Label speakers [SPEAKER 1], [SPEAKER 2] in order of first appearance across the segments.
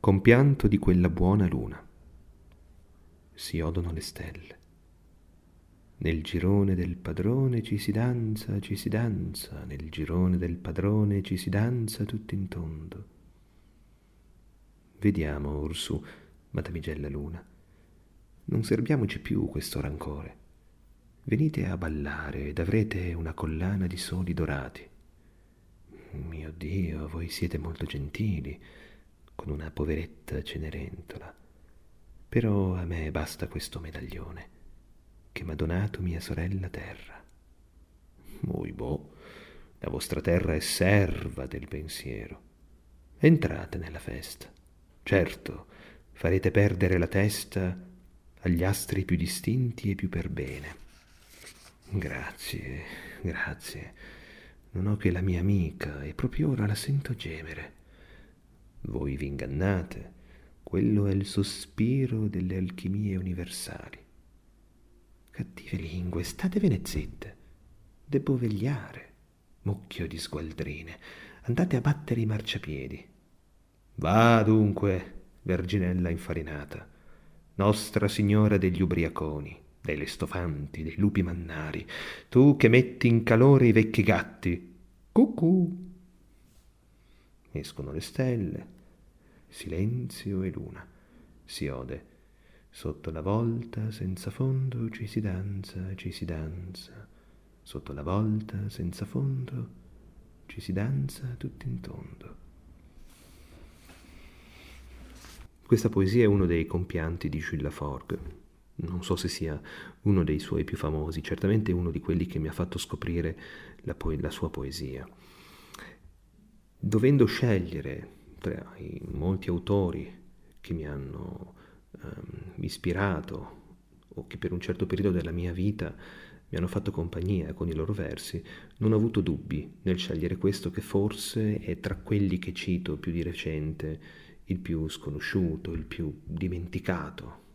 [SPEAKER 1] Compianto di quella buona luna. Si odono le stelle. Nel girone del padrone ci si danza, ci si danza, nel girone del padrone ci si danza tutto in tondo. Vediamo, orsù, madamigella luna, non serbiamoci più questo rancore. Venite a ballare ed avrete una collana di soli dorati. Mio Dio, voi siete molto gentili con una poveretta Cenerentola. Però a me basta questo medaglione che m'ha donato mia sorella terra. Muy boh, la vostra terra è serva del pensiero. Entrate nella festa. Certo, farete perdere la testa agli astri più distinti e più per bene. Grazie, grazie. Non ho che la mia amica e proprio ora la sento gemere. Voi vi ingannate. Quello è il sospiro delle alchimie universali. Cattive lingue, statevene zitte. Debbo vegliare. Mucchio di sgualdrine. Andate a battere i marciapiedi. Va dunque, verginella infarinata, Nostra Signora degli ubriaconi dei lestofanti, dei lupi mannari, tu che metti in calore i vecchi gatti. Cucù. Escono le stelle, silenzio e luna. Si ode. Sotto la volta senza fondo ci si danza, ci si danza. Sotto la volta senza fondo ci si danza tutto in tondo. Questa poesia è uno dei compianti di Jules Laforgue, non so se sia uno dei suoi più famosi, certamente uno di quelli che mi ha fatto scoprire la, po- la sua poesia. Dovendo scegliere tra i molti autori che mi hanno um, ispirato o che per un certo periodo della mia vita mi hanno fatto compagnia con i loro versi, non ho avuto dubbi nel scegliere questo che forse è tra quelli che cito più di recente il più sconosciuto, il più dimenticato,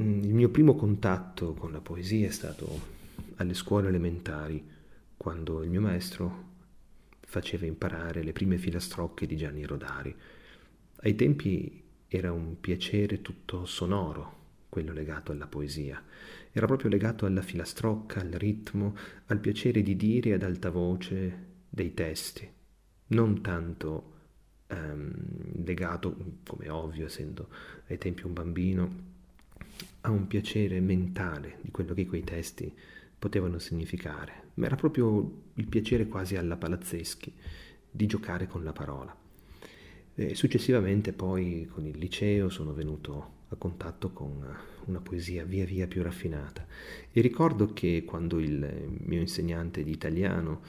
[SPEAKER 1] Mm, il mio primo contatto con la poesia è stato alle scuole elementari, quando il mio maestro faceva imparare le prime filastrocche di Gianni Rodari. Ai tempi era un piacere tutto sonoro, quello legato alla poesia. Era proprio legato alla filastrocca, al ritmo, al piacere di dire ad alta voce dei testi, non tanto ehm, legato, come ovvio, essendo ai tempi un bambino, a un piacere mentale di quello che quei testi potevano significare, ma era proprio il piacere quasi alla palazzeschi di giocare con la parola. E successivamente poi con il liceo sono venuto a contatto con una poesia via via più raffinata. E ricordo che quando il mio insegnante di italiano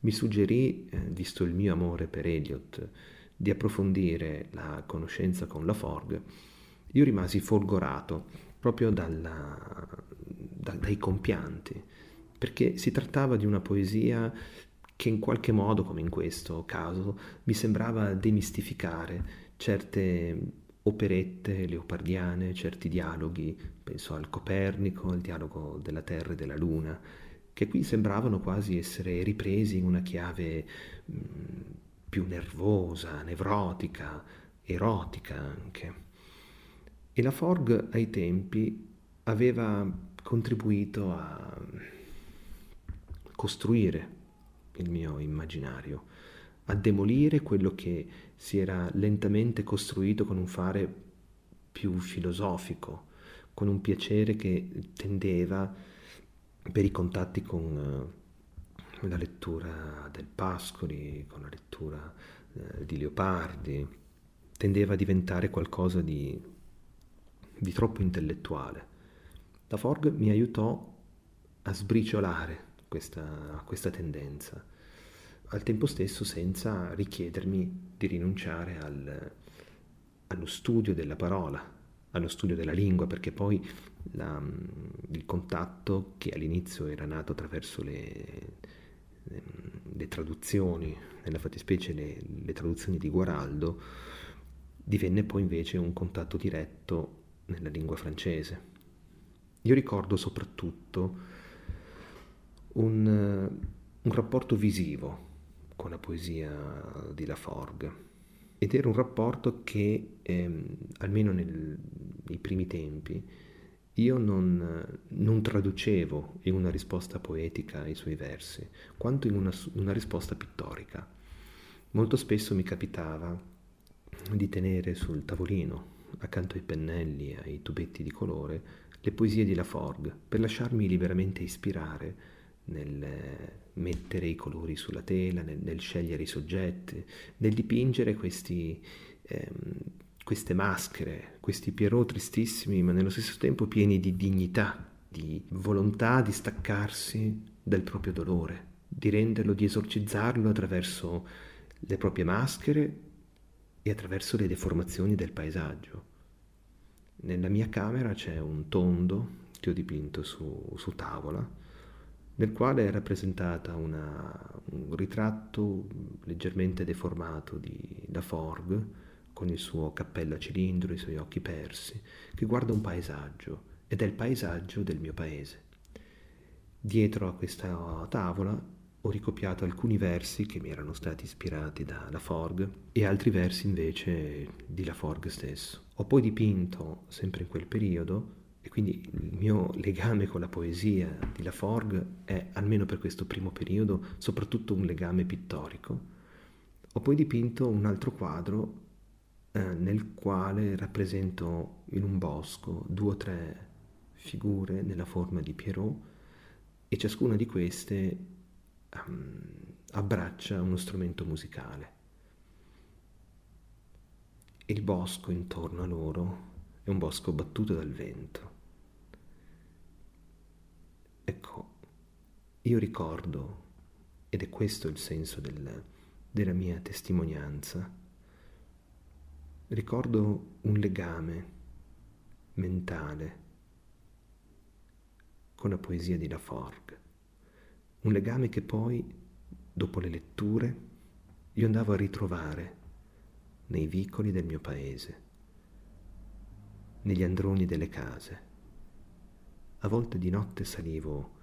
[SPEAKER 1] mi suggerì, eh, visto il mio amore per Eliot, di approfondire la conoscenza con la Forg, io rimasi folgorato proprio dalla, da, dai compianti, perché si trattava di una poesia che in qualche modo, come in questo caso, mi sembrava demistificare certe operette leopardiane, certi dialoghi, penso al Copernico, al dialogo della Terra e della Luna, che qui sembravano quasi essere ripresi in una chiave mh, più nervosa, nevrotica, erotica anche. E la Forg ai tempi aveva contribuito a costruire il mio immaginario, a demolire quello che si era lentamente costruito con un fare più filosofico, con un piacere che tendeva per i contatti con eh, la lettura del Pascoli, con la lettura eh, di Leopardi, tendeva a diventare qualcosa di di troppo intellettuale. La Forg mi aiutò a sbriciolare questa, questa tendenza, al tempo stesso senza richiedermi di rinunciare al, allo studio della parola, allo studio della lingua, perché poi la, il contatto che all'inizio era nato attraverso le, le, le traduzioni, nella fattispecie le, le traduzioni di Guaraldo, divenne poi invece un contatto diretto nella lingua francese. Io ricordo soprattutto un, un rapporto visivo con la poesia di Laforgue. ed era un rapporto che, ehm, almeno nel, nei primi tempi, io non, non, traducevo in una risposta poetica ai suoi versi, quanto in una, una risposta pittorica. Molto spesso mi capitava di tenere sul tavolino, accanto ai pennelli e ai tubetti di colore, le poesie di Laforgue, per lasciarmi liberamente ispirare nel mettere i colori sulla tela, nel, nel scegliere i soggetti, nel dipingere questi, ehm, queste maschere, questi Pierrot tristissimi, ma nello stesso tempo pieni di dignità, di volontà di staccarsi dal proprio dolore, di renderlo, di esorcizzarlo attraverso le proprie maschere e attraverso le deformazioni del paesaggio. Nella mia camera c'è un tondo che ho dipinto su, su tavola, nel quale è rappresentata una, un ritratto leggermente deformato di Laforgue, con il suo cappello a cilindro, i suoi occhi persi, che guarda un paesaggio, ed è il paesaggio del mio paese. Dietro a questa tavola ho ricopiato alcuni versi che mi erano stati ispirati da Laforgue e altri versi invece di Laforgue stesso. Ho poi dipinto, sempre in quel periodo, e quindi il mio legame con la poesia di Laforgue è, almeno per questo primo periodo, soprattutto un legame pittorico. Ho poi dipinto un altro quadro eh, nel quale rappresento in un bosco due o tre figure nella forma di Pierrot e ciascuna di queste um, abbraccia uno strumento musicale. Il bosco intorno a loro è un bosco battuto dal vento. Io ricordo, ed è questo il senso del, della mia testimonianza, ricordo un legame mentale con la poesia di Laforgue, un legame che poi, dopo le letture, io andavo a ritrovare nei vicoli del mio paese, negli androni delle case. A volte di notte salivo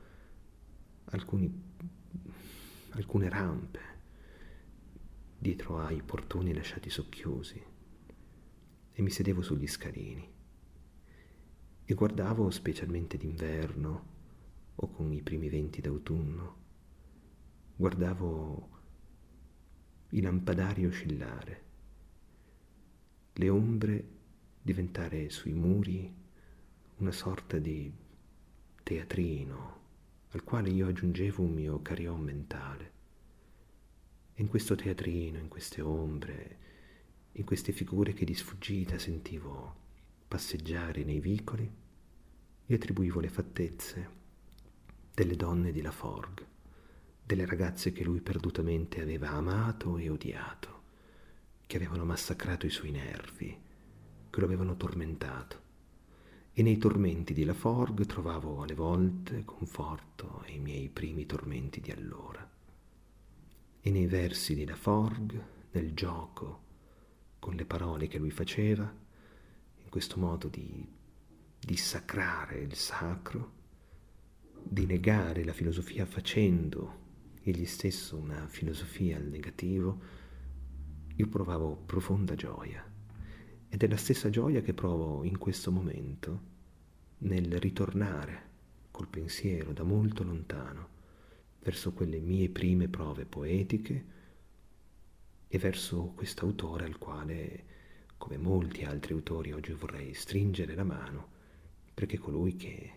[SPEAKER 1] alcuni, alcune rampe dietro ai portoni lasciati socchiusi e mi sedevo sugli scalini e guardavo specialmente d'inverno o con i primi venti d'autunno, guardavo i lampadari oscillare, le ombre diventare sui muri una sorta di teatrino al quale io aggiungevo un mio carillon mentale. E in questo teatrino, in queste ombre, in queste figure che di sfuggita sentivo passeggiare nei vicoli, io attribuivo le fattezze delle donne di Laforgue, delle ragazze che lui perdutamente aveva amato e odiato, che avevano massacrato i suoi nervi, che lo avevano tormentato. E nei tormenti di Laforgue trovavo alle volte conforto ai miei primi tormenti di allora. E nei versi di Laforgue, nel gioco, con le parole che lui faceva, in questo modo di dissacrare il sacro, di negare la filosofia facendo egli stesso una filosofia al negativo, io provavo profonda gioia. Ed è la stessa gioia che provo in questo momento nel ritornare col pensiero da molto lontano verso quelle mie prime prove poetiche, e verso quest'autore al quale, come molti altri autori, oggi vorrei stringere la mano, perché è colui che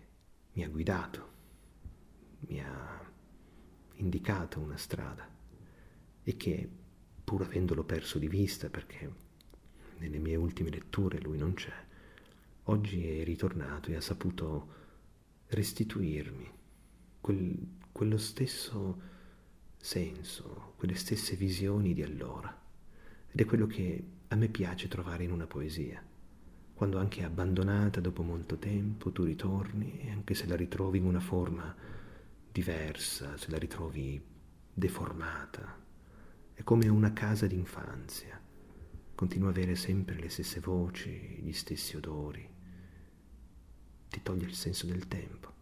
[SPEAKER 1] mi ha guidato, mi ha indicato una strada e che, pur avendolo perso di vista, perché nelle mie ultime letture lui non c'è, oggi è ritornato e ha saputo restituirmi quel, quello stesso senso, quelle stesse visioni di allora. Ed è quello che a me piace trovare in una poesia. Quando anche abbandonata dopo molto tempo tu ritorni e anche se la ritrovi in una forma diversa, se la ritrovi deformata, è come una casa d'infanzia. Continua a avere sempre le stesse voci, gli stessi odori. Ti toglie il senso del tempo.